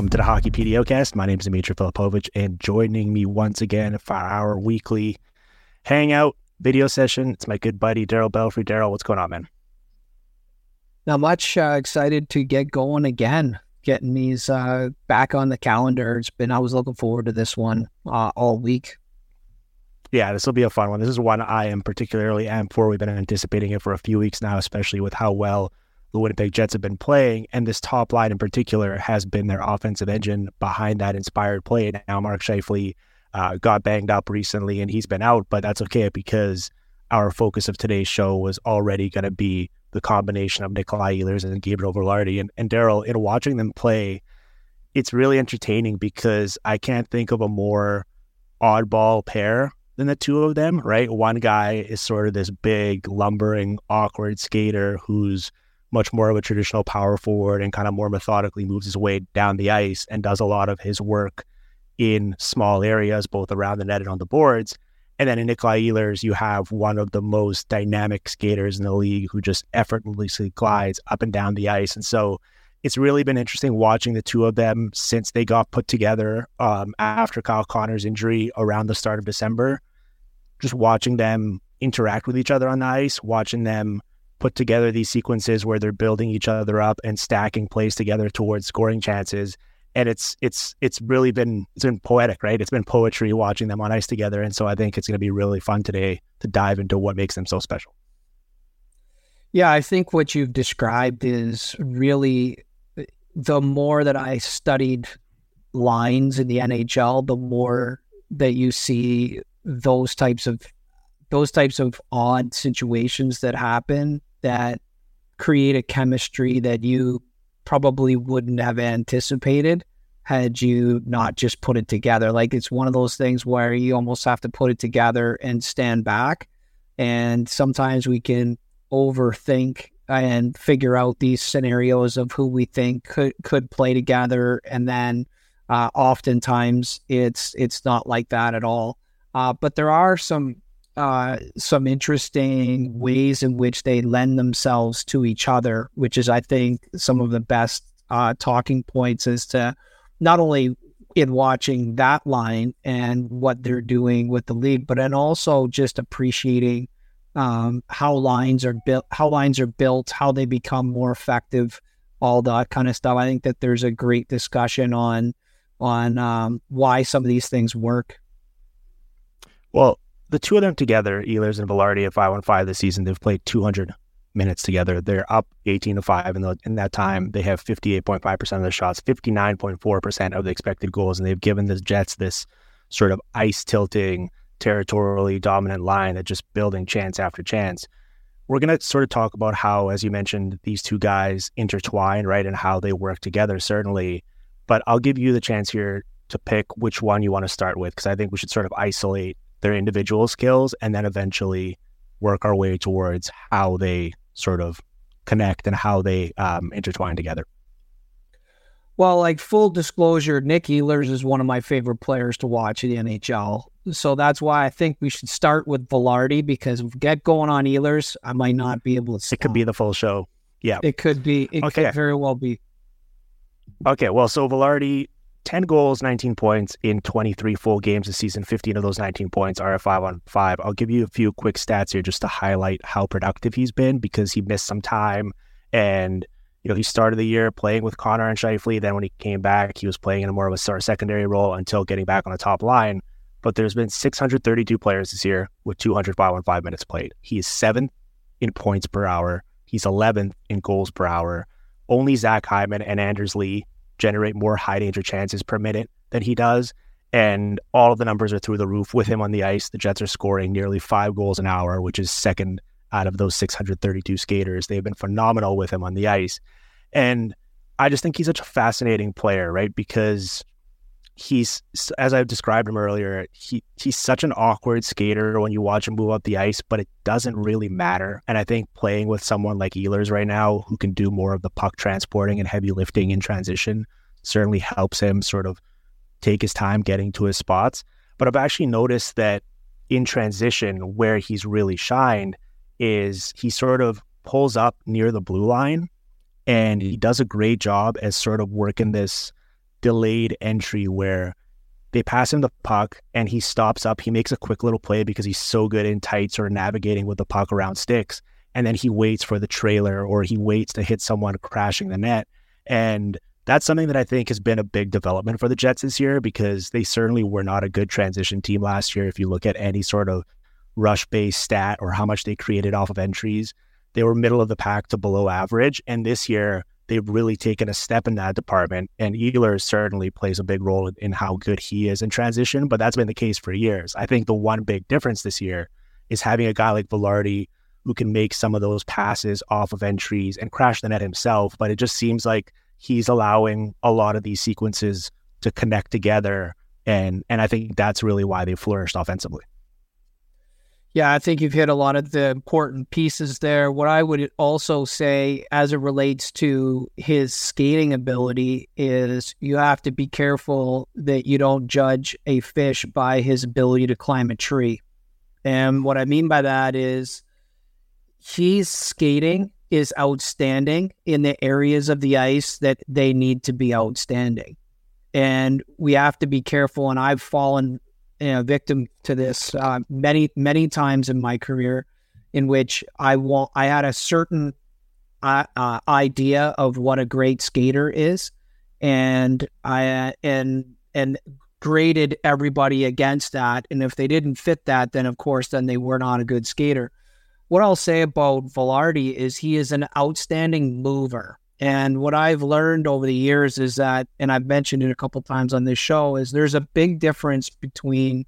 Welcome to the Hockey PDOcast. My name is Dimitri Filipovic, and joining me once again for our weekly hangout video session, it's my good buddy Darryl Belfry. Darryl, what's going on, man? Not much. Uh, excited to get going again. Getting these uh, back on the calendar. It's been. I was looking forward to this one uh, all week. Yeah, this will be a fun one. This is one I am particularly amped for. We've been anticipating it for a few weeks now, especially with how well the Winnipeg Jets have been playing. And this top line in particular has been their offensive engine behind that inspired play. Now, Mark Scheifele uh, got banged up recently and he's been out, but that's okay because our focus of today's show was already going to be the combination of Nikolaj Ehlers and Gabriel Vilardi. And, and Darryl, in watching them play, it's really entertaining because I can't think of a more oddball pair than the two of them, right? One guy is sort of this big, lumbering, awkward skater who's much more of a traditional power forward and kind of more methodically moves his way down the ice and does a lot of his work in small areas, both around the net and on the boards. And then in Nikolaj Ehlers, you have one of the most dynamic skaters in the league who just effortlessly glides up and down the ice. And so it's really been interesting watching the two of them since they got put together um, after Kyle Connor's injury around the start of December just watching them interact with each other on the ice, watching them put together these sequences where they're building each other up and stacking plays together towards scoring chances. And it's it's it's really been it's been poetic, right? It's been poetry watching them on ice together. And so I think it's going to be really fun today to dive into what makes them so special. Yeah, I think what you've described is really the more that I studied lines in the NHL, the more that you see those types of those types of odd situations that happen that create a chemistry that you probably wouldn't have anticipated had you not just put it together. Like it's one of those things where you almost have to put it together and stand back. And sometimes we can overthink and figure out these scenarios of who we think could could play together, and then uh, oftentimes it's it's not like that at all. Uh, but there are some uh, some interesting ways in which they lend themselves to each other, which is, I think, some of the best uh, talking points as to not only in watching that line and what they're doing with the league, but and also just appreciating um, how lines are built, how lines are built, how they become more effective, all that kind of stuff. I think that there's a great discussion on on um, why some of these things work well, the two of them together, Ehlers and Vilardi at 5 on 5 this season, they've played 200 minutes together. They're up 18 to 5 in, the, in that time. They have 58.5% of the shots, 59.4% of the expected goals, and they've given the Jets this sort of ice tilting, territorially dominant line that just building chance after chance. We're going to sort of talk about how, as you mentioned, these two guys intertwine, right, and how they work together, certainly. But I'll give you the chance here to pick which one you want to start with because I think we should sort of isolate their individual skills and then eventually work our way towards how they sort of connect and how they um, intertwine together. Well, like full disclosure, Nick Ehlers is one of my favorite players to watch in the NHL. So that's why I think we should start with Vilardi because if we get going on Ehlers, I might not be able to. Stop. It could be the full show. Yeah, it could be. It okay. could very well be. Okay, well, so Vilardi 10 goals, 19 points in 23 full games this season. 15 of those 19 points are a five on five. I'll give you a few quick stats here just to highlight how productive he's been because he missed some time. And, you know, he started the year playing with Connor and Scheifele. Then when he came back, he was playing in a more of a sort of secondary role until getting back on the top line. But there's been 632 players this year with 200 five on five minutes played. He is seventh in points per hour. He's 11th in goals per hour. Only Zach Hyman and Anders Lee generate more high danger chances per minute than he does. And all of the numbers are through the roof with him on the ice. The Jets are scoring nearly five goals an hour, which is second out of those 632 skaters. They've been phenomenal with him on the ice. And I just think he's such a fascinating player, right? Because he's as I've described him earlier, he he's such an awkward skater when you watch him move up the ice, but it doesn't really matter. And I think playing with someone like Ehlers right now, who can do more of the puck transporting and heavy lifting in transition, certainly helps him sort of take his time getting to his spots. But I've actually noticed that in transition, where he's really shined is he sort of pulls up near the blue line and he does a great job as sort of working this delayed entry where they pass him the puck and he stops up. He makes a quick little play because he's so good in tight, sort of navigating with the puck around sticks. And then he waits for the trailer or he waits to hit someone crashing the net. And that's something that I think has been a big development for the Jets this year because they certainly were not a good transition team last year. If you look at any sort of rush based stat or how much they created off of entries, they were middle of the pack to below average. And this year, they've really taken a step in that department. And Ehlers certainly plays a big role in, how good he is in transition, but that's been the case for years. I think the one big difference this year is having a guy like Vilardi who can make some of those passes off of entries and crash the net himself. But it just seems like he's allowing a lot of these sequences to connect together. And and I think that's really why they flourished offensively. Yeah, I think you've hit a lot of the important pieces there. What I would also say as it relates to his skating ability is you have to be careful that you don't judge a fish by his ability to climb a tree. And what I mean by that is he's skating is outstanding in the areas of the ice that they need to be outstanding. And we have to be careful. And I've fallen you know, victim to this uh, many many times in my career, in which I want I had a certain uh, uh, idea of what a great skater is, and I and and graded everybody against that. And if they didn't fit that, then of course, then they were not a good skater. What I'll say about Vilardi is he is an outstanding mover. And what I've learned over the years is that, and I've mentioned it a couple times on this show, is there's a big difference between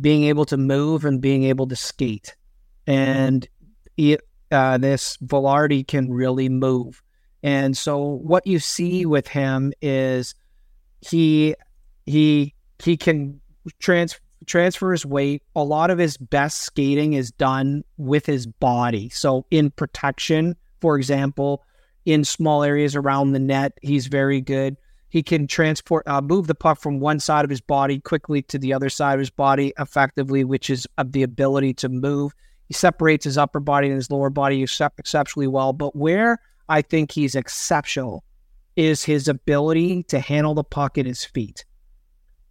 being able to move and being able to skate. And it, uh, this Vilardi can really move. And so what you see with him is he he he can trans, transfer his weight. A lot of his best skating is done with his body. So in protection, for example, in small areas around the net. He's very good. He can transport, uh, move the puck from one side of his body quickly to the other side of his body effectively, which is uh, the ability to move. He separates his upper body and his lower body exceptionally well. But where I think he's exceptional is his ability to handle the puck at his feet.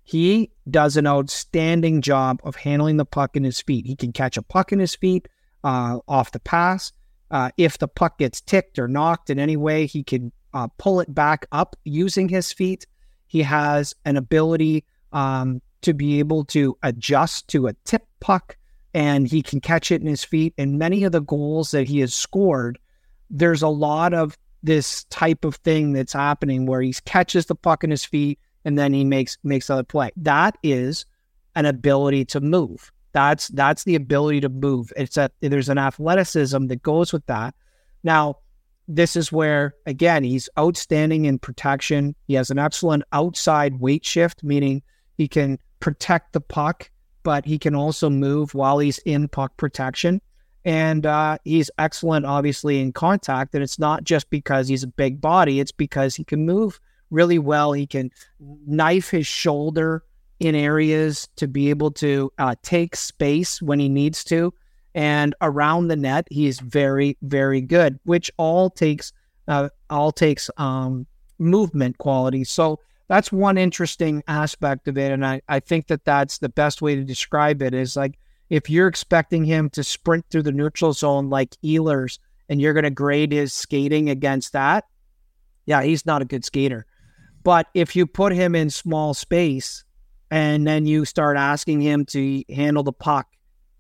He does an outstanding job of handling the puck in his feet. He can catch a puck in his feet uh, off the pass. Uh, if the puck gets ticked or knocked in any way, he can uh, pull it back up using his feet. He has an ability um, to be able to adjust to a tip puck and he can catch it in his feet. And many of the goals that he has scored, there's a lot of this type of thing that's happening where he catches the puck in his feet and then he makes makes other play. That is an ability to move. That's that's the ability to move. It's a there's an athleticism that goes with that. Now, this is where again he's outstanding in protection. He has an excellent outside weight shift, meaning he can protect the puck, but he can also move while he's in puck protection. And uh, he's excellent, obviously, in contact. And it's not just because he's a big body; it's because he can move really well. He can knife his shoulder in areas to be able to uh, take space when he needs to. And around the net, he's very, very good, which all takes uh, all takes um, movement quality. So that's one interesting aspect of it, and I, I think that that's the best way to describe it. Is like if you're expecting him to sprint through the neutral zone like Ehlers, and you're going to grade his skating against that, yeah, he's not a good skater. But if you put him in small space and then you start asking him to handle the puck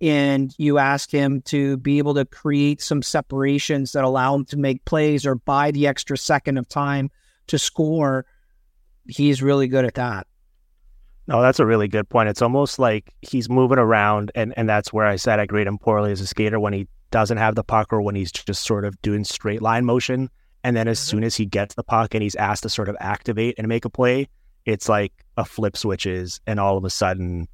and you ask him to be able to create some separations that allow him to make plays or buy the extra second of time to score he's really good at that. No that's a really good point. It's almost like he's moving around and and that's where i said i grade him poorly as a skater when he doesn't have the puck or when he's just sort of doing straight line motion. And then as mm-hmm. soon as he gets the puck and he's asked to sort of activate and make a play it's like a flip switches and all of a sudden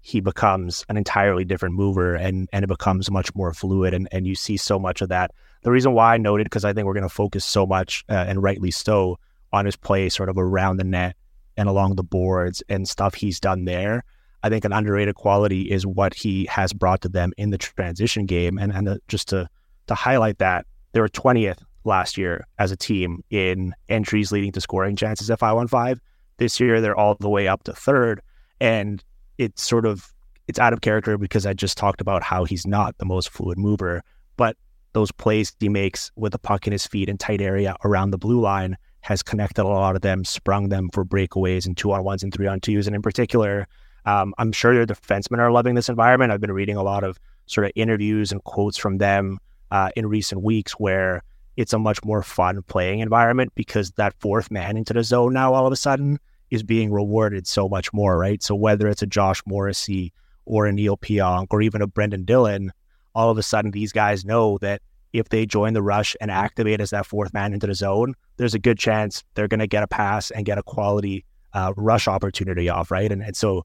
he becomes an entirely different mover and and it becomes much more fluid and and you see so much of that the reason why i noted because i think we're going to focus so much uh, and rightly so on his play sort of around the net and along the boards and stuff he's done there i think an underrated quality is what he has brought to them in the transition game and and the, just to to highlight that they were 20th last year as a team in entries leading to scoring chances at 515. This year, they're all the way up to third. And it's sort of it's out of character because I just talked about how he's not the most fluid mover, but those plays he makes with the puck in his feet in tight area around the blue line has connected a lot of them, sprung them for breakaways and two on ones and three on twos. And in particular, um, I'm sure their defensemen are loving this environment. I've been reading a lot of sort of interviews and quotes from them uh, in recent weeks where it's a much more fun playing environment because that fourth man into the zone now all of a sudden is being rewarded so much more, right? So whether it's a Josh Morrissey or a Neal Pionk or even a Brendan Dillon, all of a sudden these guys know that if they join the rush and activate as that fourth man into the zone, there's a good chance they're going to get a pass and get a quality uh, rush opportunity off, right? And, and so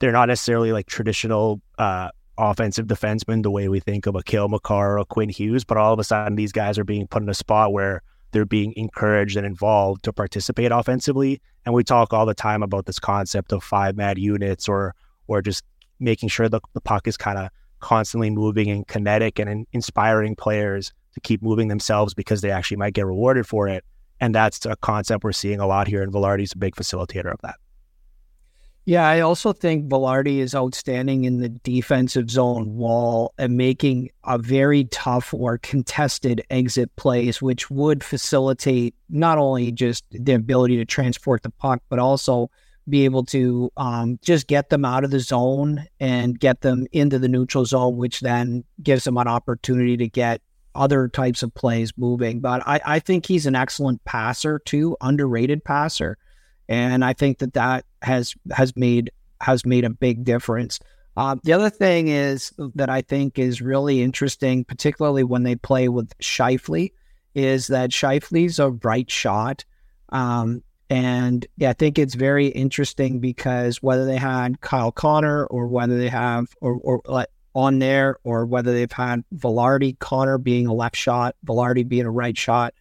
they're not necessarily like traditional uh, offensive defensemen the way we think of a Cale Makar or a Quinn Hughes, but all of a sudden these guys are being put in a spot where they're being encouraged and involved to participate offensively. And we talk all the time about this concept of five mad units or or just making sure the, the puck is kind of constantly moving and kinetic and in, inspiring players to keep moving themselves because they actually might get rewarded for it. And that's a concept we're seeing a lot here, and Vilardi's a big facilitator of that. Yeah, I also think Vilardi is outstanding in the defensive zone wall and making a very tough or contested exit plays, which would facilitate not only just the ability to transport the puck, but also be able to um, just get them out of the zone and get them into the neutral zone, which then gives them an opportunity to get other types of plays moving. But I, I think he's an excellent passer too, underrated passer, and I think that that has has made has made a big difference. Uh, the other thing is that I think is really interesting, particularly when they play with Scheifele, is that Scheifele's a right shot. Um, and yeah, I think it's very interesting because whether they had Kyle Connor or whether they have or, or like on there or whether they've had Vilardi, Connor being a left shot, Vilardi being a right shot,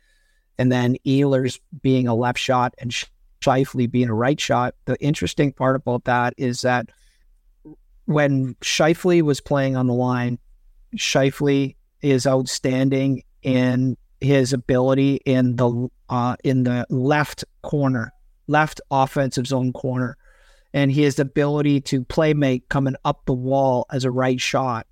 and then Ehlers being a left shot and Scheifele being a right shot. The interesting part about that is that when Scheifele was playing on the line, Scheifele is outstanding in his ability in the uh, in the left corner, left offensive zone corner, and his ability to play make coming up the wall as a right shot.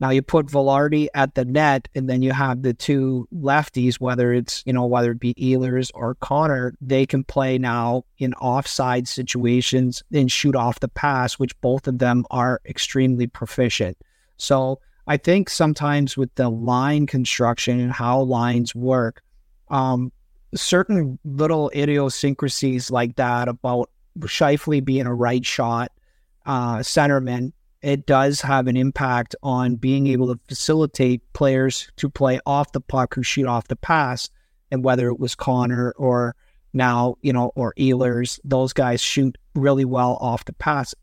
Now you put Vilardi at the net, and then you have the two lefties, whether it's you know whether it be Ehlers or Connor, they can play now in offside situations and shoot off the pass, which both of them are extremely proficient. So I think sometimes with the line construction and how lines work, um, certain little idiosyncrasies like that about Scheifele being a right shot uh, centerman, it does have an impact on being able to facilitate players to play off the puck who shoot off the pass. And whether it was Connor or now, you know, or Ehlers, those guys shoot really well off the pass.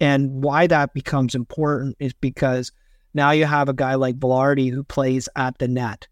And why that becomes important is because now you have a guy like Vilardi who plays at the net.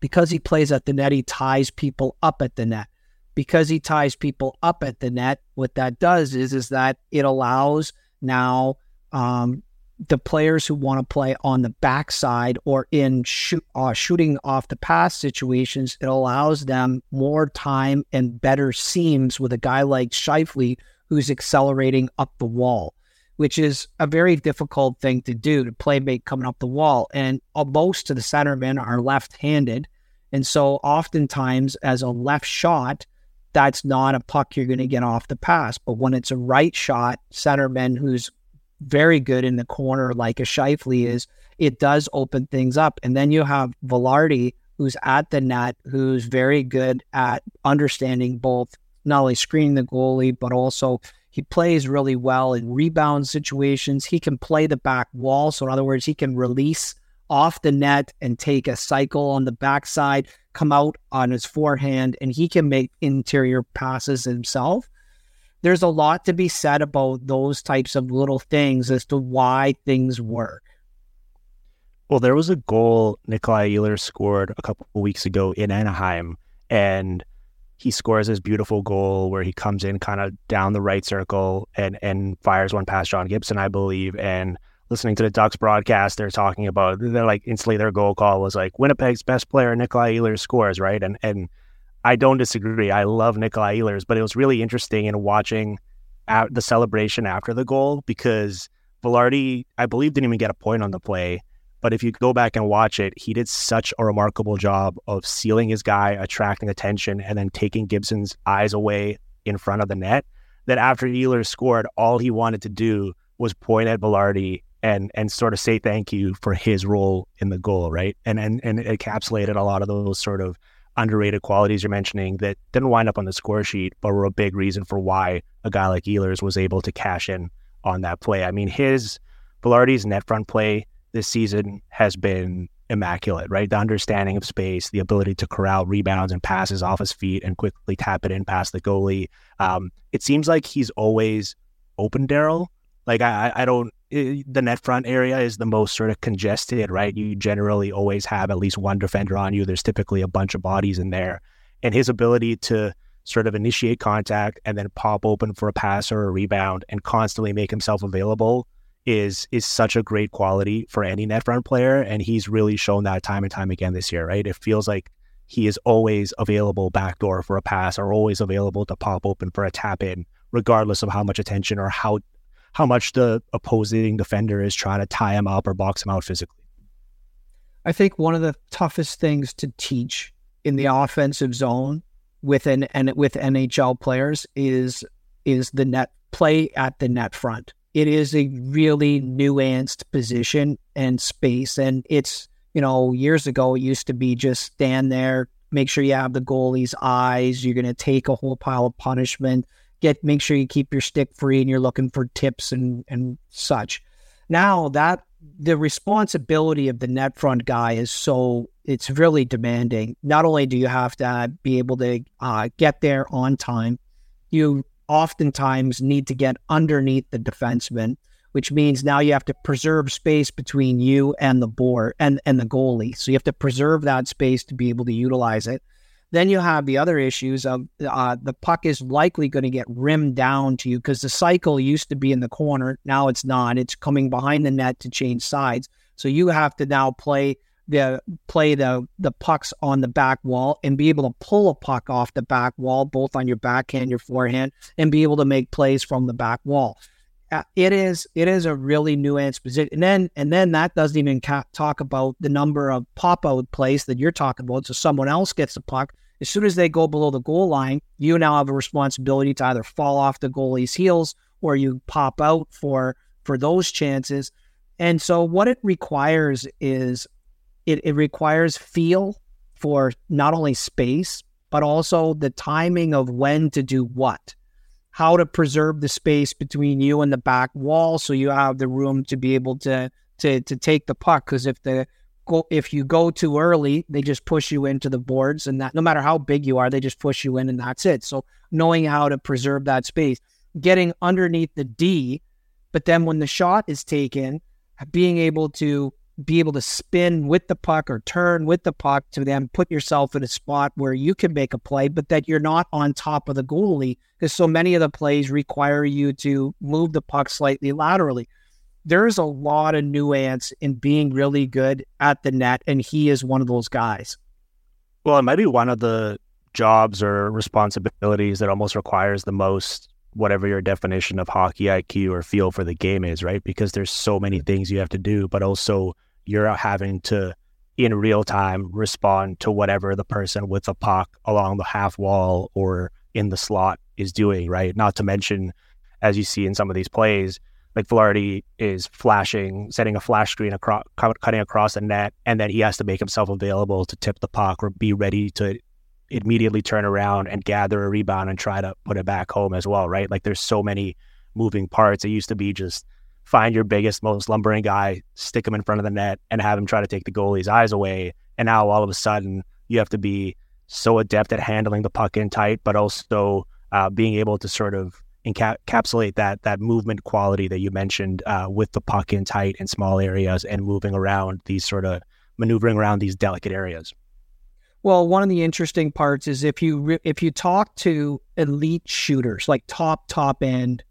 Because he plays at the net, he ties people up at the net. Because he ties people up at the net, what that does is is that it allows now um, the players who want to play on the backside or in shoot, uh, shooting off the pass situations, it allows them more time and better seams with a guy like Scheifele who's accelerating up the wall which is a very difficult thing to do to play make coming up the wall. And most of the centermen are left handed. And so oftentimes, as a left shot, that's not a puck you're going to get off the pass. But when it's a right shot, centerman who's very good in the corner, like a Scheifele is, it does open things up. And then you have Vilardi, who's at the net, who's very good at understanding both not only screening the goalie, but also he plays really well in rebound situations. He can play the back wall. So, in other words, he can release off the net and take a cycle on the backside, come out on his forehand, and he can make interior passes himself. There's a lot to be said about those types of little things as to why things work. Well, there was a goal Nikolaj Ehlers scored a couple weeks ago in Anaheim, and he scores his beautiful goal where he comes in kind of down the right circle and and fires one past John Gibson, I believe, and listening to the Ducks broadcast, they're talking about they're like instantly their goal call was like Winnipeg's best player, Nikolaj Ehlers scores, right? And and I don't disagree. I love Nikolaj Ehlers, but it was really interesting in watching the celebration after the goal because Vilardi, I believe, didn't even get a point on the play. But if you go back and watch it, he did such a remarkable job of sealing his guy, attracting attention, and then taking Gibson's eyes away in front of the net. That after Ehlers scored, all he wanted to do was point at Vilardi and and sort of say thank you for his role in the goal, right? And and and it encapsulated a lot of those sort of underrated qualities you're mentioning that didn't wind up on the score sheet, but were a big reason for why a guy like Ehlers was able to cash in on that play. I mean, his Vilardi's net front play this season has been immaculate, right? The understanding of space, the ability to corral rebounds and passes off his feet and quickly tap it in past the goalie. Um, it seems like he's always open, Darryl. Like I, I don't. The net front area is the most sort of congested, right? You generally always have at least one defender on you. There's typically a bunch of bodies in there, and his ability to sort of initiate contact and then pop open for a pass or a rebound and constantly make himself available is is such a great quality for any net front player and he's really shown that time and time again this year right it feels like he is always available backdoor for a pass or always available to pop open for a tap in regardless of how much attention or how how much the opposing defender is trying to tie him up or box him out physically i think one of the toughest things to teach in the offensive zone with an and with NHL players is is the net play at the net front. It is a really nuanced position and space, and it's you know years ago it used to be just stand there, make sure you have the goalie's eyes. You're going to take a whole pile of punishment. Get make sure you keep your stick free, and you're looking for tips and and such. Now that the responsibility of the net front guy is so it's really demanding. Not only do you have to be able to uh, get there on time, you oftentimes need to get underneath the defenseman, which means now you have to preserve space between you and the board and and the goalie. So you have to preserve that space to be able to utilize it. Then you have the other issues of uh, the puck is likely going to get rimmed down to you because the cycle used to be in the corner. Now it's not. It's coming behind the net to change sides. So you have to now play the play the the pucks on the back wall and be able to pull a puck off the back wall, both on your backhand, your forehand, and be able to make plays from the back wall. Uh, it is it is a really nuanced position, and then and then that doesn't even ca- talk about the number of pop out plays that you're talking about. So someone else gets the puck. As soon as they go below the goal line, you now have a responsibility to either fall off the goalie's heels or you pop out for for those chances. And so what it requires is it, it requires feel for not only space, but also the timing of when to do what how to preserve the space between you and the back wall so you have the room to be able to to to take the puck because if the go if you go too early they just push you into the boards and that no matter how big you are they just push you in and that's it so knowing how to preserve that space getting underneath the D but then when the shot is taken being able to be able to spin with the puck or turn with the puck to then put yourself in a spot where you can make a play, but that you're not on top of the goalie because so many of the plays require you to move the puck slightly laterally. There's a lot of nuance in being really good at the net, and he is one of those guys. Well, it might be one of the jobs or responsibilities that almost requires the most whatever your definition of hockey IQ or feel for the game is, right? Because there's so many things you have to do, but also you're having to in real time respond to whatever the person with the puck along the half wall or in the slot is doing, right? Not to mention, as you see in some of these plays, like Vilardi is flashing, setting a flash screen across, cutting across the net, and then he has to make himself available to tip the puck or be ready to immediately turn around and gather a rebound and try to put it back home as well, right? Like there's so many moving parts. It used to be just find your biggest, most lumbering guy, stick him in front of the net, and have him try to take the goalie's eyes away. And now all of a sudden, you have to be so adept at handling the puck in tight, but also uh, being able to sort of encapsulate that that movement quality that you mentioned uh, with the puck in tight and small areas and moving around these sort of maneuvering around these delicate areas. Well, one of the interesting parts is if you re- if you talk to elite shooters, like top top end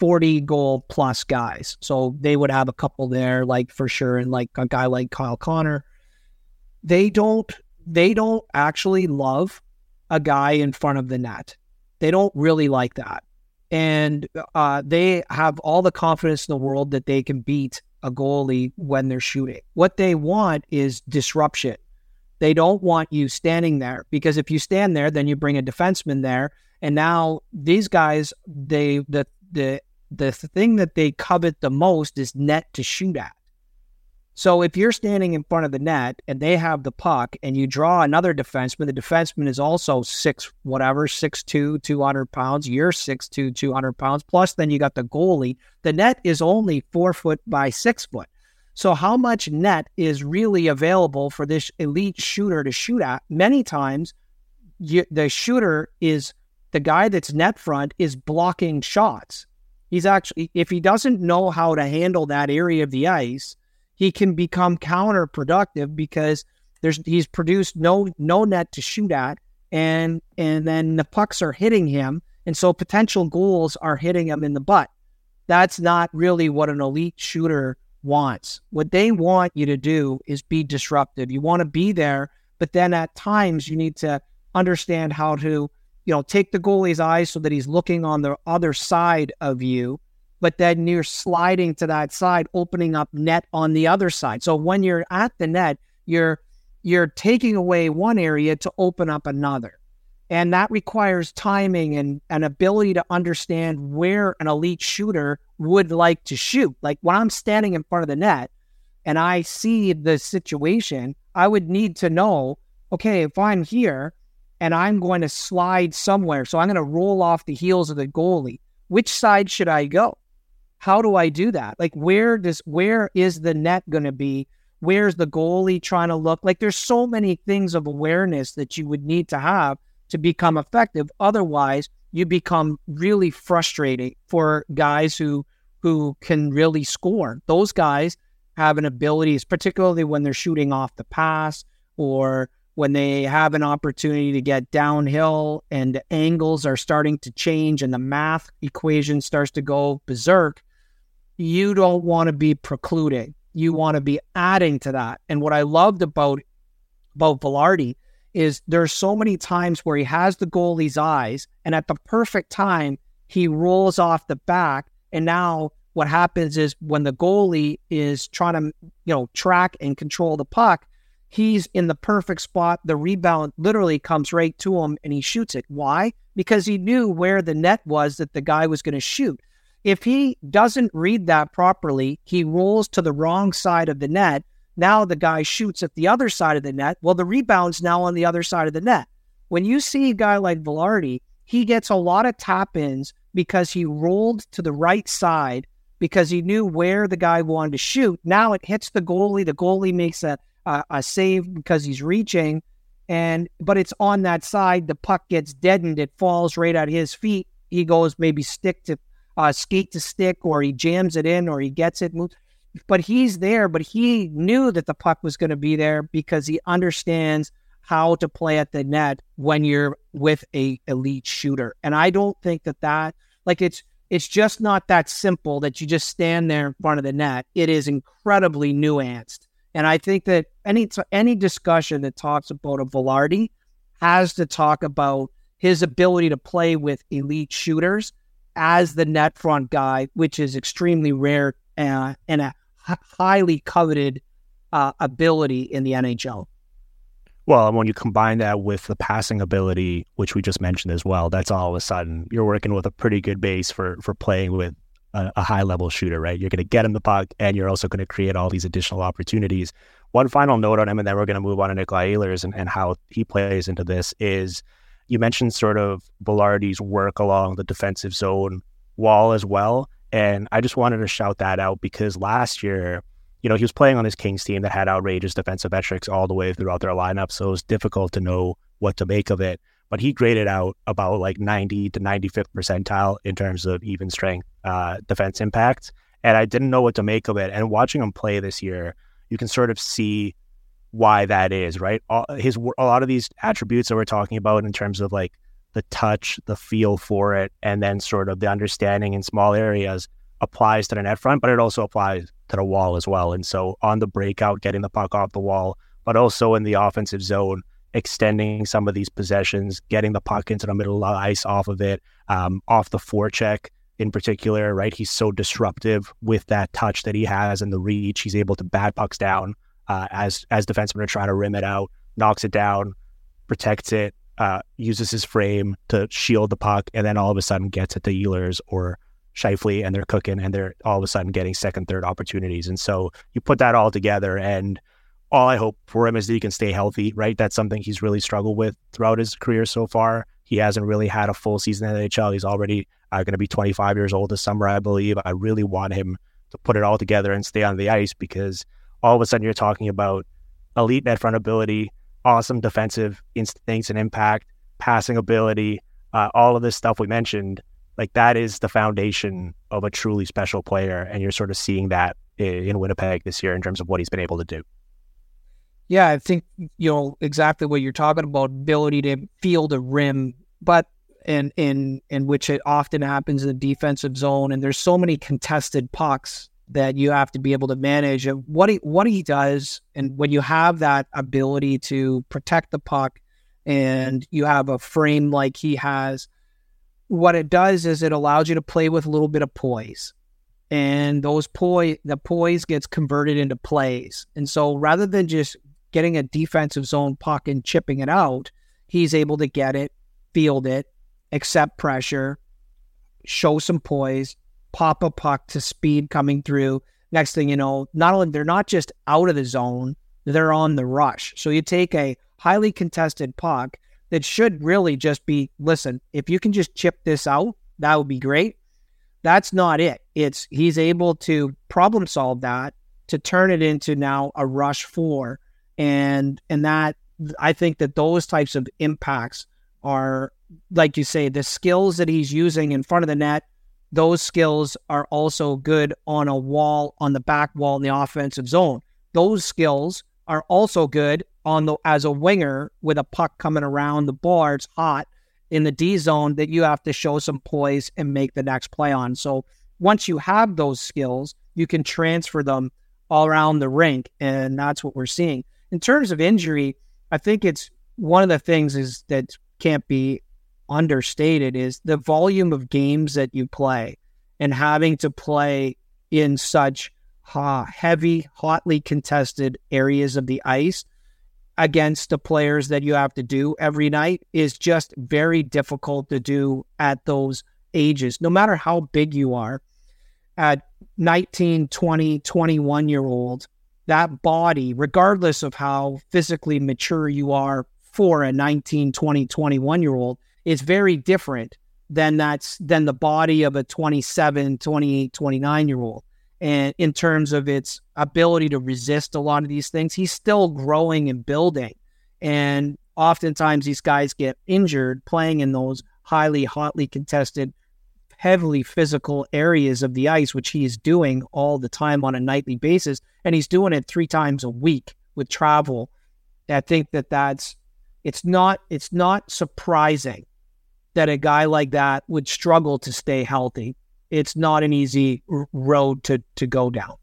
40 goal plus guys. So they would have a couple there, like for sure, and like a guy like Kyle Connor. They don't they don't actually love a guy in front of the net. They don't really like that. And uh, they have all the confidence in the world that they can beat a goalie when they're shooting. What they want is disruption. They don't want you standing there because if you stand there, then you bring a defenseman there, and now these guys, they the the the thing that they covet the most is net to shoot at. So if you're standing in front of the net and they have the puck and you draw another defenseman, the defenseman is also six, whatever, six two, 200 pounds. You're six two, 200 pounds. Plus, then you got the goalie. The net is only four foot by six foot. So how much net is really available for this elite shooter to shoot at? Many times, you, the shooter is the guy that's net front is blocking shots. He's actually, if he doesn't know how to handle that area of the ice, he can become counterproductive because there's he's produced no no net to shoot at. And and then the pucks are hitting him. And so potential goals are hitting him in the butt. That's not really what an elite shooter wants. What they want you to do is be disruptive. You want to be there but then at times you need to understand how to you know take the goalie's eyes so that he's looking on the other side of you but then you're sliding to that side, opening up net on the other side. So when you're at the net, you're you're taking away one area to open up another. And that requires timing and an ability to understand where an elite shooter would like to shoot. Like when I'm standing in front of the net and I see the situation, I would need to know, okay, if I'm here and I'm going to slide somewhere, so I'm going to roll off the heels of the goalie, which side should I go? How do I do that? Like where does where is the net going to be? Where's the goalie trying to look? Like there's so many things of awareness that you would need to have to become effective. Otherwise, you become really frustrating for guys who who can really score. Those guys have an ability, particularly when they're shooting off the pass or when they have an opportunity to get downhill and the angles are starting to change and the math equation starts to go berserk you don't want to be precluding. You want to be adding to that. And what I loved about about Vilardi is there's so many times where he has the goalie's eyes, and at the perfect time he rolls off the back. And now what happens is when the goalie is trying to you know track and control the puck, he's in the perfect spot. The rebound literally comes right to him, and he shoots it. Why? Because he knew where the net was that the guy was going to shoot. If he doesn't read that properly, he rolls to the wrong side of the net. Now the guy shoots at the other side of the net. Well, the rebound's now on the other side of the net. When you see a guy like Vilardi, he gets a lot of tap ins because he rolled to the right side because he knew where the guy wanted to shoot. Now it hits the goalie. The goalie makes a, a, a save because he's reaching, and but it's on that side. The puck gets deadened. It falls right at his feet. He goes maybe stick to uh, skate to stick or he jams it in or he gets it moved. But he's there, but he knew that the puck was going to be there because he understands how to play at the net when you're with a elite shooter. And I don't think that that like it's it's just not that simple that you just stand there in front of the net. It is incredibly nuanced. And I think that any any discussion that talks about a Vilardi has to talk about his ability to play with elite shooters as the net front guy, which is extremely rare uh, and a highly coveted uh, ability in the NHL. Well, and when you combine that with the passing ability, which we just mentioned as well, that's all of a sudden you're working with a pretty good base for for playing with a, a high level shooter, right? You're going to get him the puck, and you're also going to create all these additional opportunities. One final note on him, and then we're going to move on to Nikolaj Ehlers and, and how he plays into this is you mentioned sort of Vilardi's work along the defensive zone wall as well. And I just wanted to shout that out because last year, you know, he was playing on this Kings team that had outrageous defensive metrics all the way throughout their lineup. So it was difficult to know what to make of it. But he graded out about like 90 to 95th percentile in terms of even strength uh, defense impact. And I didn't know what to make of it. And watching him play this year, you can sort of see why that is, right? All, his a lot of these attributes that we're talking about in terms of like the touch, the feel for it, and then sort of the understanding in small areas applies to the net front, but it also applies to the wall as well. And so on the breakout, getting the puck off the wall, but also in the offensive zone, extending some of these possessions, getting the puck into the middle of the ice off of it, um, off the forecheck in particular, right? He's so disruptive with that touch that he has and the reach. He's able to bat pucks down uh, as as defensemen are trying to rim it out, knocks it down, protects it, uh, uses his frame to shield the puck, and then all of a sudden gets it to Ehlers or Scheifele, and they're cooking, and they're all of a sudden getting second, third opportunities. And so you put that all together, and all I hope for him is that he can stay healthy. Right, that's something he's really struggled with throughout his career so far. He hasn't really had a full season in the NHL. He's already uh, going to be 25 years old this summer, I believe. I really want him to put it all together and stay on the ice because all of a sudden you're talking about elite net front ability, awesome defensive instincts and impact, passing ability, uh, all of this stuff we mentioned. Like that is the foundation of a truly special player, and you're sort of seeing that in Winnipeg this year in terms of what he's been able to do. Yeah, I think you know exactly what you're talking about. Ability to field a rim, but in in in which it often happens in the defensive zone, and there's so many contested pucks that you have to be able to manage. And what he what he does, and when you have that ability to protect the puck, and you have a frame like he has, what it does is it allows you to play with a little bit of poise, and those poise the poise gets converted into plays. And so rather than just getting a defensive zone puck and chipping it out, he's able to get it, field it, accept pressure, show some poise, pop a puck to speed coming through. Next thing you know, not only they're not just out of the zone, they're on the rush. So you take a highly contested puck that should really just be listen, if you can just chip this out, that would be great. That's not it. It's he's able to problem solve that to turn it into now a rush four. And and that I think that those types of impacts are like you say, the skills that he's using in front of the net those skills are also good on a wall on the back wall in the offensive zone. Those skills are also good on the as a winger with a puck coming around the boards hot in the D zone that you have to show some poise and make the next play on. So once you have those skills, you can transfer them all around the rink, and that's what we're seeing. In terms of injury, I think it's one of the things is that can't be understated is the volume of games that you play and having to play in such uh, heavy, hotly contested areas of the ice against the players that you have to do every night is just very difficult to do at those ages, no matter how big you are. At 19, 20, 21 year old, that body, regardless of how physically mature you are for a 19, 20, 21 year old, is very different than that's than the body of a 27, 28, 29 year old. And in terms of its ability to resist a lot of these things, he's still growing and building. And oftentimes these guys get injured playing in those highly, hotly contested, heavily physical areas of the ice, which he is doing all the time on a nightly basis. And he's doing it three times a week with travel. I think that that's it's not it's not surprising that a guy like that would struggle to stay healthy. It's not an easy road to to go down.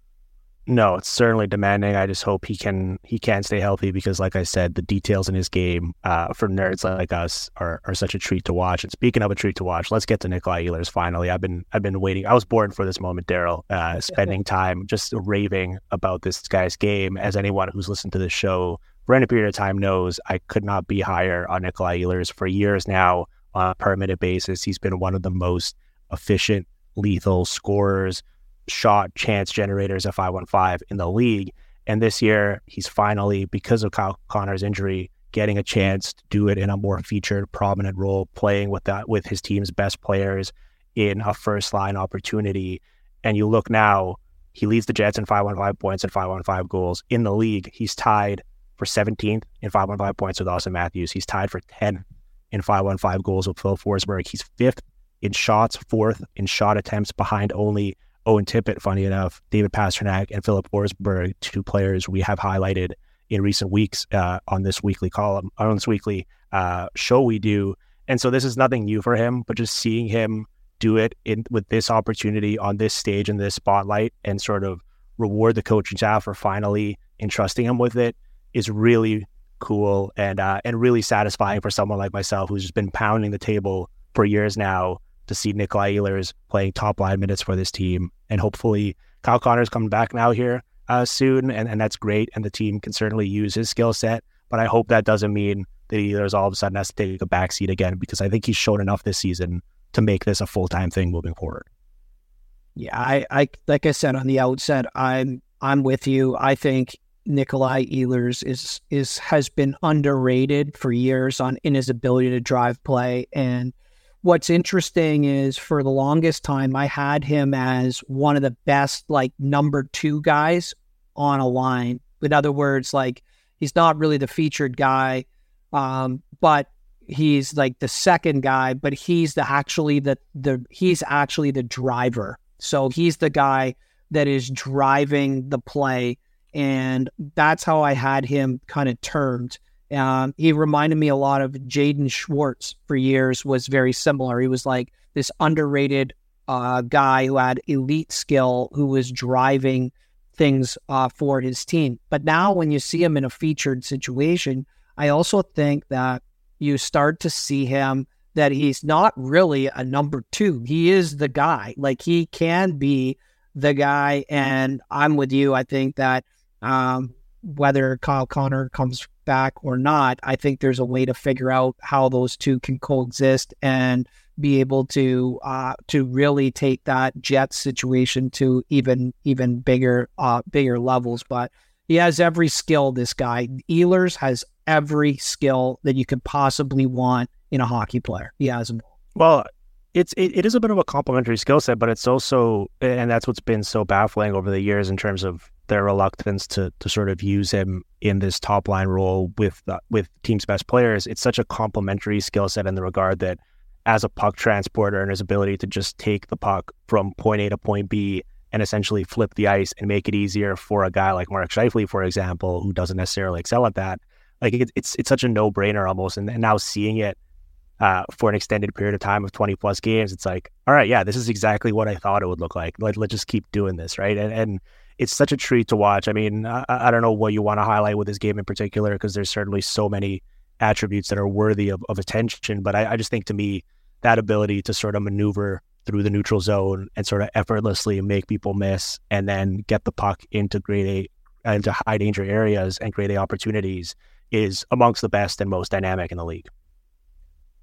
No, it's certainly demanding. I just hope he can he can stay healthy because, like I said, the details in his game uh, for nerds like us are, are such a treat to watch. And speaking of a treat to watch, let's get to Nikolaj Ehlers finally. I've been I've been waiting. I was born for this moment, Darryl. Uh, spending time just raving about this guy's game. As anyone who's listened to this show for any period of time knows, I could not be higher on Nikolaj Ehlers for years now on a permanent basis. He's been one of the most efficient, lethal scorers, shot chance generators of 515 in the league. And this year, he's finally, because of Kyle Connor's injury, getting a chance to do it in a more featured, prominent role, playing with that with his team's best players in a first line opportunity. And you look now, he leads the Jets in 515 points and 515 goals. In the league, he's tied for 17th in 515 points with Auston Matthews. He's tied for 10 in 515 goals with Phil Forsberg. He's fifth in shots, fourth in shot attempts behind only Owen Tippett, funny enough, David Pastrnak, and Filip Forsberg, two players we have highlighted in recent weeks uh, on this weekly column, on this weekly uh, show we do. And so this is nothing new for him, but just seeing him do it in with this opportunity on this stage in this spotlight and sort of reward the coaching staff for finally entrusting him with it is really cool and uh, and really satisfying for someone like myself who's just been pounding the table for years now to see Nikolaj Ehlers playing top line minutes for this team. And hopefully Kyle Connor's coming back now here uh, soon, and, and that's great. And the team can certainly use his skill set. But I hope that doesn't mean that Ehlers all of a sudden has to take a backseat again because I think he's shown enough this season to make this a full time thing moving forward. Yeah, I, I like I said on the outset, I'm I'm with you. I think Nikolaj Ehlers is is has been underrated for years on in his ability to drive play. And what's interesting is for the longest time I had him as one of the best like number two guys on a line. In other words, like he's not really the featured guy, um, but he's like the second guy, but he's the actually the the he's actually the driver. So he's the guy that is driving the play, and that's how I had him kind of termed. Um, he reminded me a lot of Jaden Schwartz for years. Was very similar. He was like this underrated uh, guy who had elite skill, who was driving things uh, for his team. But now, when you see him in a featured situation, I also think that you start to see him that he's not really a number two. He is the guy. Like he can be the guy. And I'm with you. I think that um, whether Kyle Connor comes back or not, I think there's a way to figure out how those two can coexist and be able to uh, to really take that Jets situation to even even bigger uh, bigger levels. But he has every skill. This guy Ehlers has every skill that you could possibly want in a hockey player. He has them. Well, it's it, it is a bit of a complementary skill set, but it's also and that's what's been so baffling over the years in terms of their reluctance to to sort of use him in this top line role with uh, with team's best players. It's such a complementary skill set in the regard that as a puck transporter and his ability to just take the puck from point A to point B and essentially flip the ice and make it easier for a guy like Mark Scheifele, for example, who doesn't necessarily excel at that. Like it, it's it's such a no brainer almost, and, and now seeing it uh, for an extended period of time of 20 plus games, it's like, all right, yeah, this is exactly what I thought it would look like. Like, let's just keep doing this, right? And, and it's such a treat to watch. I mean, I, I don't know what you want to highlight with this game in particular, because there's certainly so many attributes that are worthy of, of attention. But I, I just think to me, that ability to sort of maneuver through the neutral zone and sort of effortlessly make people miss and then get the puck into grade A, into high danger areas and grade A opportunities is amongst the best and most dynamic in the league.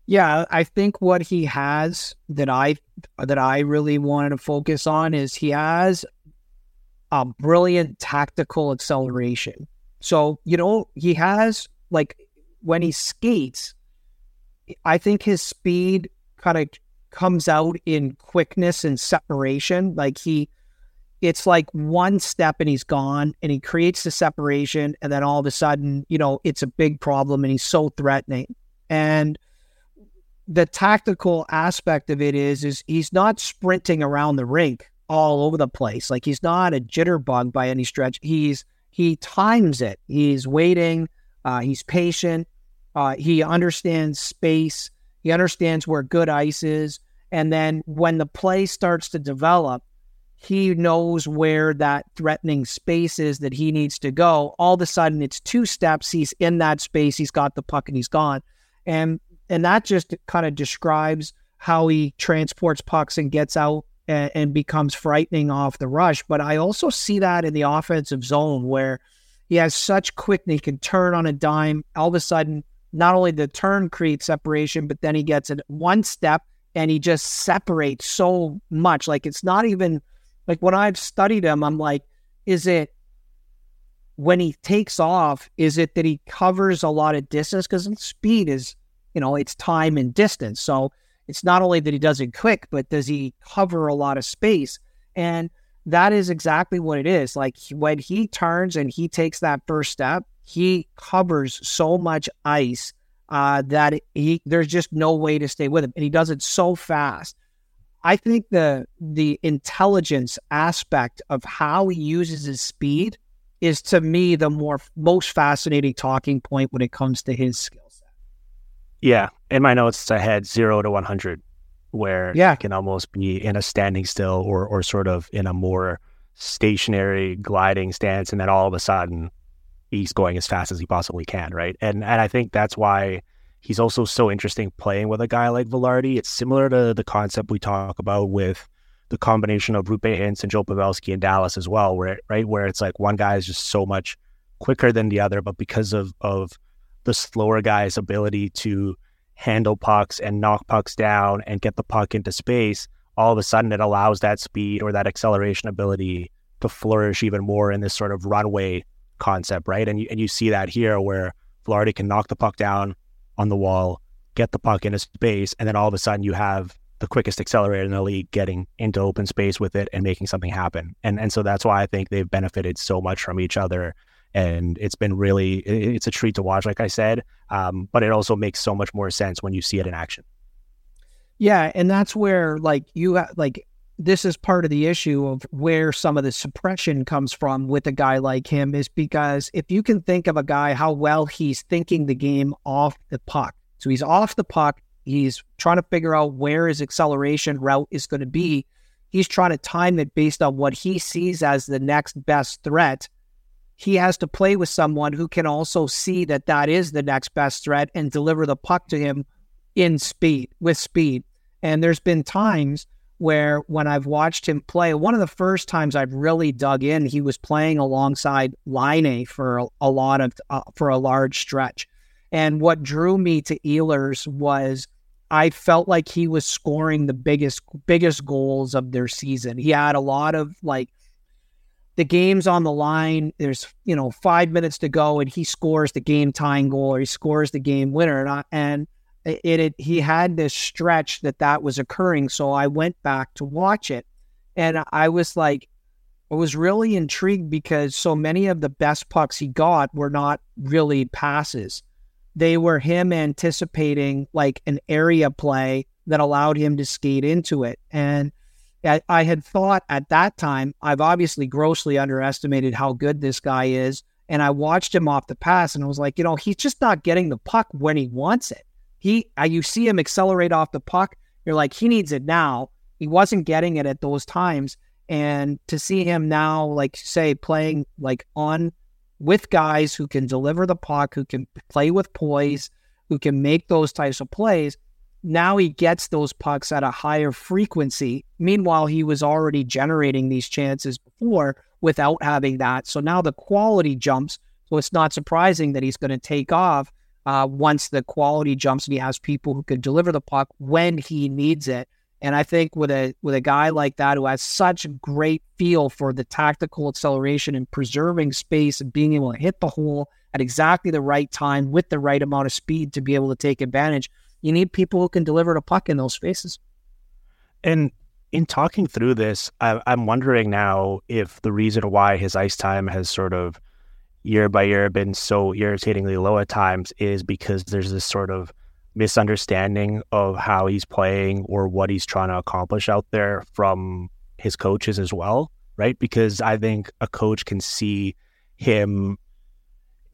Yeah, I think what he has that I that I really wanted to focus on is he has a brilliant tactical acceleration. So, you know, he has like when he skates, I think his speed kind of comes out in quickness and separation. Like he it's like one step and he's gone and he creates the separation and then all of a sudden, you know, it's a big problem and he's so threatening. And the tactical aspect of it is is he's not sprinting around the rink all over the place. Like he's not a jitterbug by any stretch. He's he times it. He's waiting. Uh, he's patient. Uh, he understands space. He understands where good ice is. And then when the play starts to develop, he knows where that threatening space is that he needs to go. All of a sudden, it's two steps. He's in that space. He's got the puck and he's gone. And and that just kind of describes how he transports pucks and gets out and, and, becomes frightening off the rush. But I also see that in the offensive zone where he has such quickness, and he can turn on a dime. All of a sudden, not only the turn creates separation, but then he gets it one step and he just separates so much. Like it's not even like when I've studied him, I'm like, is it when he takes off, is it that he covers a lot of distance? Because speed is you know, it's time and distance. So it's not only that he does it quick, but does he cover a lot of space? And that is exactly what it is. Like when he turns and he takes that first step, he covers so much ice uh, that he there's just no way to stay with him, and he does it so fast. I think the the intelligence aspect of how he uses his speed is to me the more most fascinating talking point when it comes to his skill. Yeah, in my notes, I had zero to 100, where Yeah. it can almost be in a standing still or, or sort of in a more stationary gliding stance. And then all of a sudden, he's going as fast as he possibly can, right? And and I think that's why he's also so interesting playing with a guy like Vilardi. It's similar to the concept we talk about with the combination of Roope Hintz and Joe Pavelski in Dallas as well, where right where it's like one guy is just so much quicker than the other, but because of of the slower guy's ability to handle pucks and knock pucks down and get the puck into space, all of a sudden it allows that speed or that acceleration ability to flourish even more in this sort of runway concept, right? And you and you see that here where Vilardi can knock the puck down on the wall, get the puck into space, and then all of a sudden you have the quickest accelerator in the league getting into open space with it and making something happen. And and so that's why I think they've benefited so much from each other. And it's been really it's a treat to watch, like I said. Um, but it also makes so much more sense when you see it in action. Yeah, and that's where like you like this is part of the issue of where some of the suppression comes from with a guy like him is because if you can think of a guy how well he's thinking the game off the puck. So he's off the puck, he's trying to figure out where his acceleration route is going to be. He's trying to time it based on what he sees as the next best threat. He has to play with someone who can also see that that is the next best threat and deliver the puck to him in speed with speed. And there's been times where when I've watched him play, one of the first times I've really dug in, he was playing alongside Laine for a, a lot of uh, for a large stretch. And what drew me to Ehlers was I felt like he was scoring the biggest biggest goals of their season. He had a lot of like the game's on the line. There's you know five minutes to go, and he scores the game tying goal or he scores the game winner. And I, and it, it he had this stretch that that was occurring. So I went back to watch it, and I was like, I was really intrigued because so many of the best pucks he got were not really passes. They were him anticipating like an area play that allowed him to skate into it. And I, I had thought at that time, I've obviously grossly underestimated how good this guy is. And I watched him off the pass and I was like, you know, he's just not getting the puck when he wants it. He, uh, you see him accelerate off the puck. You're like, he needs it now. He wasn't getting it at those times. And to see him now, like say, playing like on with guys who can deliver the puck, who can play with poise, who can make those types of plays, now he gets those pucks at a higher frequency. Meanwhile, he was already generating these chances before without having that. So now the quality jumps. So it's not surprising that he's going to take off uh, once the quality jumps and he has people who can deliver the puck when he needs it. And I think with a with a guy like that who has such great feel for the tactical acceleration and preserving space and being able to hit the hole at exactly the right time with the right amount of speed to be able to take advantage, you need people who can deliver the puck in those spaces. And in talking through this, I, I'm wondering now if the reason why his ice time has sort of year by year been so irritatingly low at times is because there's this sort of misunderstanding of how he's playing or what he's trying to accomplish out there from his coaches as well, right? Because I think a coach can see him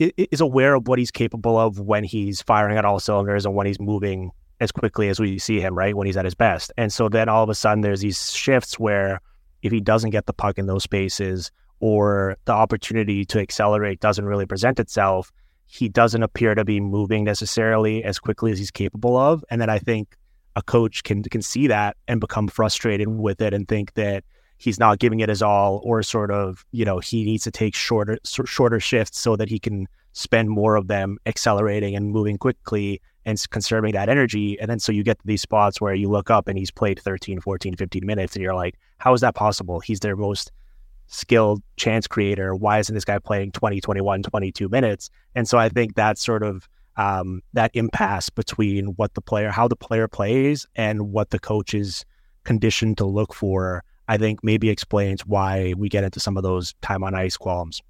is aware of what he's capable of when he's firing at all cylinders and when he's moving as quickly as we see him, right? When he's at his best. And so then all of a sudden there's these shifts where if he doesn't get the puck in those spaces or the opportunity to accelerate doesn't really present itself, he doesn't appear to be moving necessarily as quickly as he's capable of. And then I think a coach can can see that and become frustrated with it and think that he's not giving it his all or sort of, you know, he needs to take shorter shorter shifts so that he can spend more of them accelerating and moving quickly and conserving that energy. And then so you get to these spots where you look up and he's played 13, 14, 15 minutes and you're like, how is that possible? He's their most skilled chance creator. Why isn't this guy playing 20, 21, 22 minutes? And so I think that sort of um, that impasse between what the player, how the player plays and what the coach is conditioned to look for, I think maybe explains why we get into some of those time on ice qualms.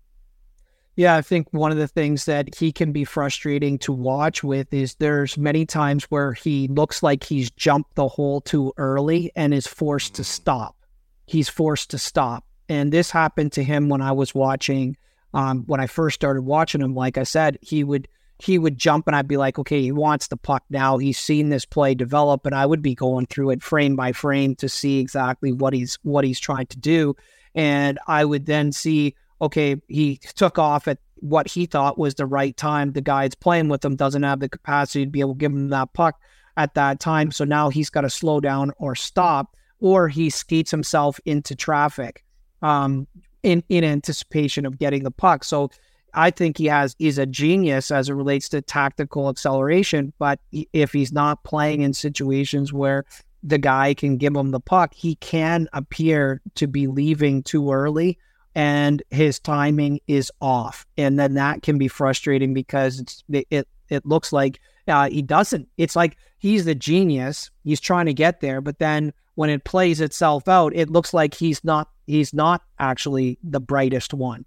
Yeah, I think one of the things that he can be frustrating to watch with is there's many times where he looks like he's jumped the hole too early and is forced to stop. He's forced to stop. And this happened to him when I was watching, um, when I first started watching him. Like I said, he would he would jump and I'd be like, okay, he wants the puck now. He's seen this play develop, and I would be going through it frame by frame to see exactly what he's what he's trying to do. And I would then see, okay, he took off at what he thought was the right time. The guy's playing with him doesn't have the capacity to be able to give him that puck at that time. So now he's got to slow down or stop, or he skates himself into traffic um, in in anticipation of getting the puck. So I think he has is a genius as it relates to tactical acceleration. But if he's not playing in situations where the guy can give him the puck, he can appear to be leaving too early and his timing is off. And then that can be frustrating because it's, it, it, it looks like uh, he doesn't. It's like he's the genius. He's trying to get there, but then when it plays itself out, it looks like he's not he's not actually the brightest one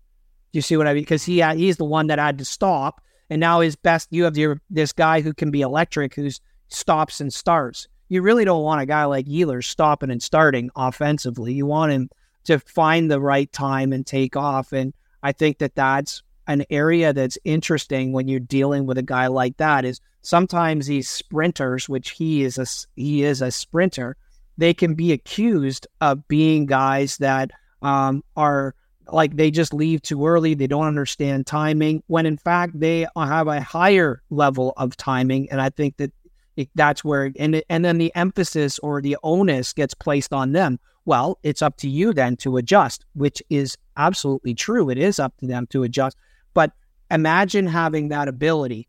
you see what I mean? Because he he's the one that had to stop, and now his best. You have your this guy who can be electric, who stops and starts. You really don't want a guy like Ehlers stopping and starting offensively. You want him to find the right time and take off. And I think that that's an area that's interesting when you're dealing with a guy like that. Is sometimes these sprinters, which he is a he is a sprinter, they can be accused of being guys that um, are like they just leave too early. They don't understand timing when in fact they have a higher level of timing. And I think that it, that's where, and, and then the emphasis or the onus gets placed on them. Well, it's up to you then to adjust, which is absolutely true. It is up to them to adjust. But imagine having that ability,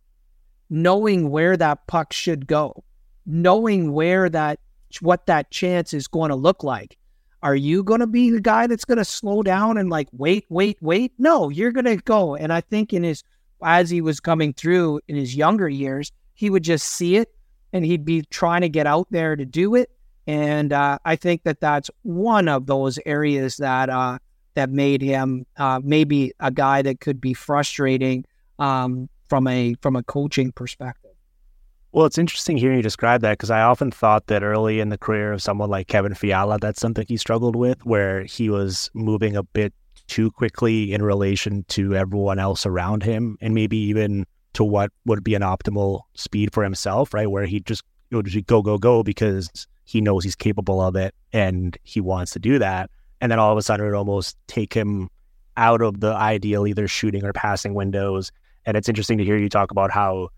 knowing where that puck should go, knowing where that, what that chance is going to look like are you going to be the guy that's going to slow down and like wait, wait, wait? No, you're going to go. And I think in his, as he was coming through in his younger years, he would just see it and he'd be trying to get out there to do it. And uh, I think that that's one of those areas that uh, that made him uh, maybe a guy that could be frustrating um, from a from a coaching perspective. Well, it's interesting hearing you describe that because I often thought that early in the career of someone like Kevin Fiala, that's something he struggled with, where he was moving a bit too quickly in relation to everyone else around him, and maybe even to what would be an optimal speed for himself, right? Where he just would just go, go, go because he knows he's capable of it and he wants to do that. And then all of a sudden, it would almost take him out of the ideal either shooting or passing windows. And it's interesting to hear you talk about how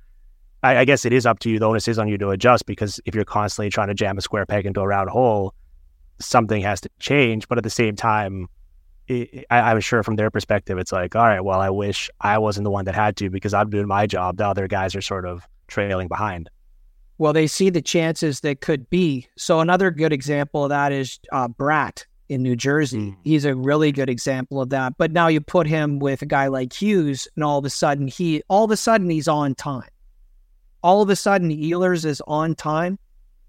I, I, guess it is up to you. The onus is on you to adjust because if you're constantly trying to jam a square peg into a round hole, something has to change. But at the same time, it, I, am sure from their perspective, it's like, all right, well, I wish I wasn't the one that had to because I'm doing my job. The other guys are sort of trailing behind. Well, they see the chances that could be. So another good example of that is uh, Bratt in New Jersey. Mm. He's a really good example of that. But now you put him with a guy like Hughes, and all of a sudden he, all of a sudden he's on time all of a sudden Ehlers is on time.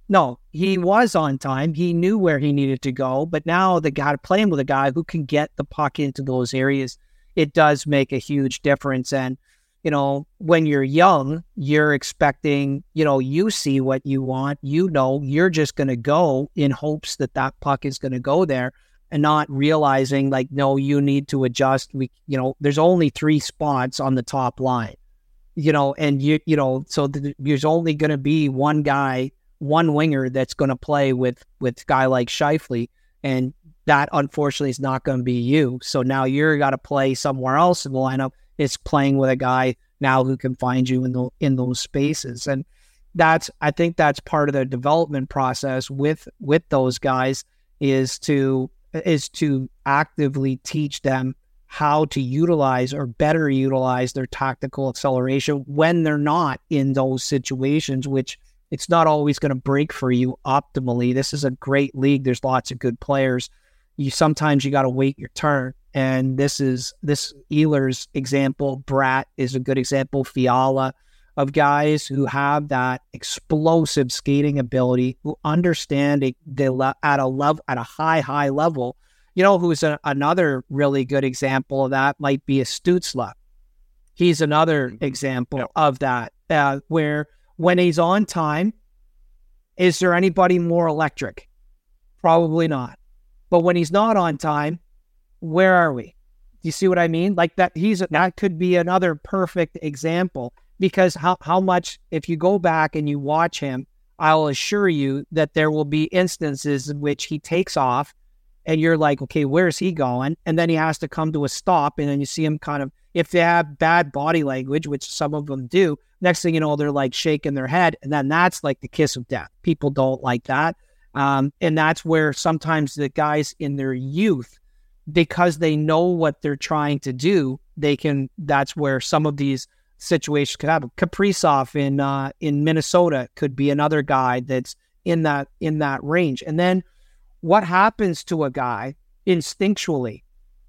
No, he was on time. He knew where he needed to go, but now the guy playing with a guy who can get the puck into those areas, it does make a huge difference. And you know, when you're young, you're expecting, you know, you see what you want, you know, you're just going to go in hopes that that puck is going to go there and not realizing like, no, you need to adjust. We, you know, there's only three spots on the top line you know, and you, you know, so the, there's only going to be one guy, one winger that's going to play with with guy like Scheifele, and that unfortunately is not going to be you. So now you're got to play somewhere else in the lineup. It's playing with a guy now who can find you in the in those spaces, and that's I think that's part of the development process with with those guys is to is to actively teach them how to utilize or better utilize their tactical acceleration when they're not in those situations, which it's not always going to break for you optimally. This is a great league. There's lots of good players. You sometimes you got to wait your turn. And this is this Ehlers example. Bratt is a good example. Fiala of guys who have that explosive skating ability, who understand it at a level at a high high level you know who's a, another really good example of that might be a Stützle. He's another mm-hmm. example yep. of that, uh, where when he's on time, is there anybody more electric? Probably not. But when he's not on time, where are we? Do you see what I mean? Like that, he's that could be another perfect example. because how, how much, if you go back and you watch him, I'll assure you that there will be instances in which he takes off and you're like, okay, where's he going? And then he has to come to a stop. And then you see him kind of, if they have bad body language, which some of them do, next thing you know, they're like shaking their head. And then that's like the kiss of death. People don't like that. Um, and that's where sometimes the guys in their youth, because they know what they're trying to do, they can, that's where some of these situations could happen. Kaprizov in uh, in Minnesota could be another guy that's in that in that range. And then what happens to a guy instinctually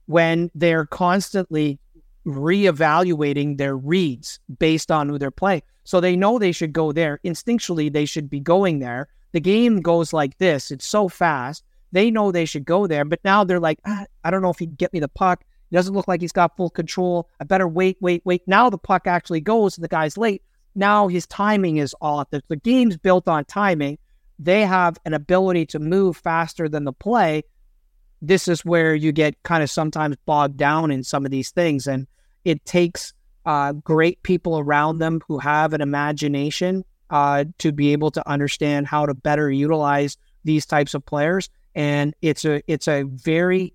when they're constantly reevaluating their reads based on who they're playing? So they know they should go there. Instinctually, they should be going there. The game goes like this. It's so fast. They know they should go there, but now they're like, ah, I don't know if he'd get me the puck. It doesn't look like he's got full control. I better wait, wait, wait. Now the puck actually goes and the guy's late. Now his timing is off. The, the game's built on timing. They have an ability to move faster than the play. This is where you get kind of sometimes bogged down in some of these things. And it takes uh, great people around them who have an imagination uh, to be able to understand how to better utilize these types of players. And it's a it's a very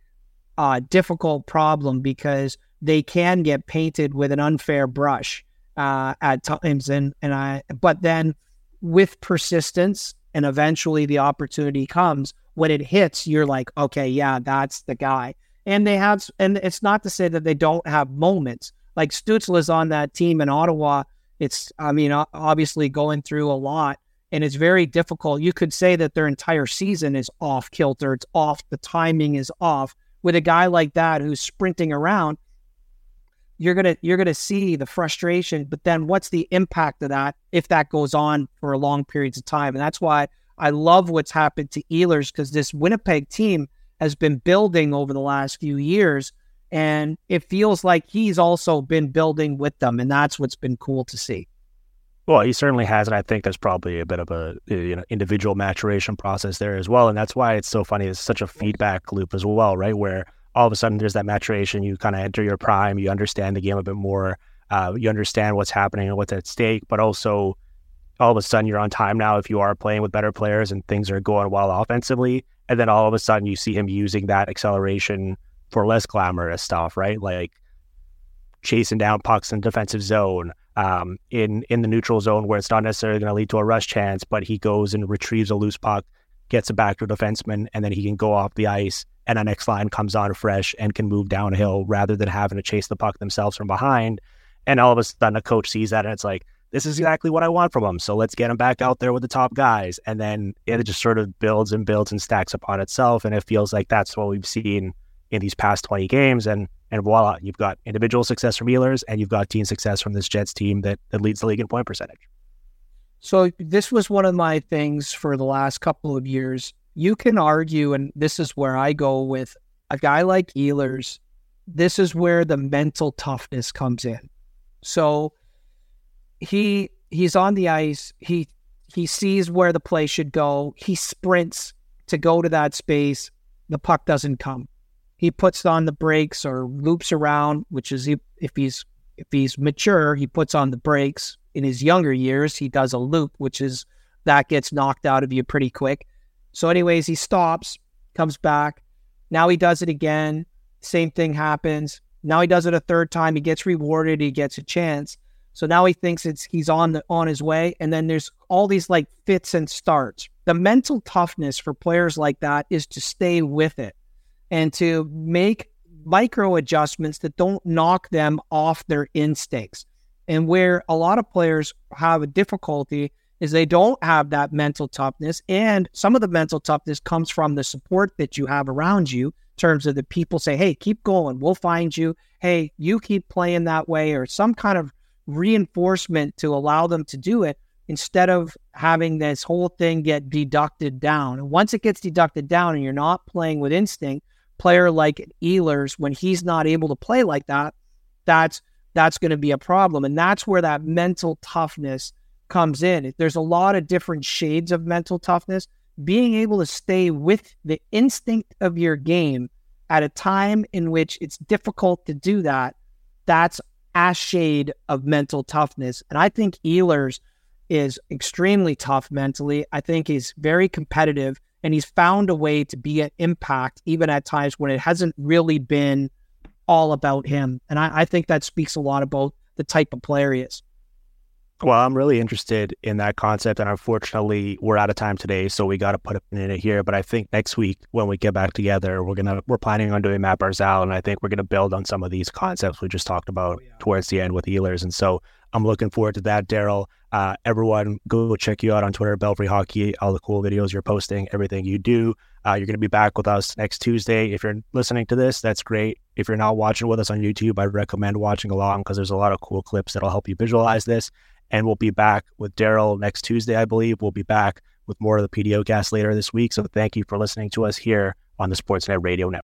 uh, difficult problem because they can get painted with an unfair brush uh, at times, and and I. But then, with persistence, and eventually the opportunity comes. When it hits, you're like, okay, yeah, that's the guy. And they have, and it's not to say that they don't have moments. Like Stützle's on that team in Ottawa. It's, I mean, obviously going through a lot, and it's very difficult. You could say that their entire season is off kilter. It's off. The timing is off with a guy like that who's sprinting around, you're gonna you're gonna see the frustration. But then what's the impact of that if that goes on for long periods of time? And that's why I love what's happened to Ehlers because this Winnipeg team has been building over the last few years. And it feels like he's also been building with them. And that's what's been cool to see. Well, he certainly has, and I think there's probably a bit of a you know individual maturation process there as well, and that's why it's so funny. It's such a feedback loop as well, right? Where all of a sudden there's that maturation. You kind of enter your prime. You understand the game a bit more. Uh, you understand what's happening and what's at stake, but also all of a sudden you're on time now if you are playing with better players and things are going well offensively. And then all of a sudden you see him using that acceleration for less glamorous stuff, right? Like chasing down pucks in defensive zone, um, in in the neutral zone where it's not necessarily going to lead to a rush chance, but he goes and retrieves a loose puck, gets it back to a defenseman, and then he can go off the ice, and the next line comes on fresh and can move downhill rather than having to chase the puck themselves from behind. And all of a sudden, a coach sees that and it's like, this is exactly what I want from them. So let's get them back out there with the top guys. And then it just sort of builds and builds and stacks upon itself. And it feels like that's what we've seen in these past 20 games. And and voila, you've got individual success from Ehlers and you've got team success from this Jets team that, that leads the league in point percentage. So this was one of my things for the last couple of years. You can argue, and this is where I go with a guy like Ehlers. This is where the mental toughness comes in. So he he's on the ice. He he sees where the play should go. He sprints to go to that space. The puck doesn't come he puts on the brakes or loops around, which is if he's if he's mature, he puts on the brakes. In his younger years, he does a loop, which is that gets knocked out of you pretty quick. So, anyways, he stops, comes back. Now he does it again. Same thing happens. Now he does it a third time. He gets rewarded. He gets a chance. So now he thinks it's he's on the on his way. And then there's all these like fits and starts. The mental toughness for players like that is to stay with it and to make micro adjustments that don't knock them off their instincts. And where a lot of players have a difficulty is they don't have that mental toughness. And some of the mental toughness comes from the support that you have around you in terms of the people say, hey, keep going, we'll find you. Hey, you keep playing that way, or some kind of reinforcement to allow them to do it instead of having this whole thing get deducted down. And once it gets deducted down and you're not playing with instinct, player like Ehlers, when he's not able to play like that, that's that's going to be a problem. And that's where that mental toughness comes in. There's a lot of different shades of mental toughness. Being able to stay with the instinct of your game at a time in which it's difficult to do that, that's a shade of mental toughness. And I think Ehlers is extremely tough mentally. I think he's very competitive and he's found a way to be an impact even at times when it hasn't really been all about him. And I, I think that speaks a lot about the type of player he is. Well, I'm really interested in that concept, and unfortunately, we're out of time today, so we got to put pin in it here. But I think next week when we get back together, we're gonna we're planning on doing Mat Barzal, and I think we're gonna build on some of these concepts we just talked about oh, yeah. towards the end with Ehlers. And so I'm looking forward to that, Darryl. Uh, everyone, go check you out on Twitter, Belfry Hockey. All the cool videos you're posting, everything you do. Uh, you're going to be back with us next Tuesday. If you're listening to this, that's great. If you're not watching with us on YouTube, I recommend watching along because there's a lot of cool clips that'll help you visualize this. And we'll be back with Darryl next Tuesday, I believe. We'll be back with more of the PDOcast later this week. So thank you for listening to us here on the Sportsnet Radio Network.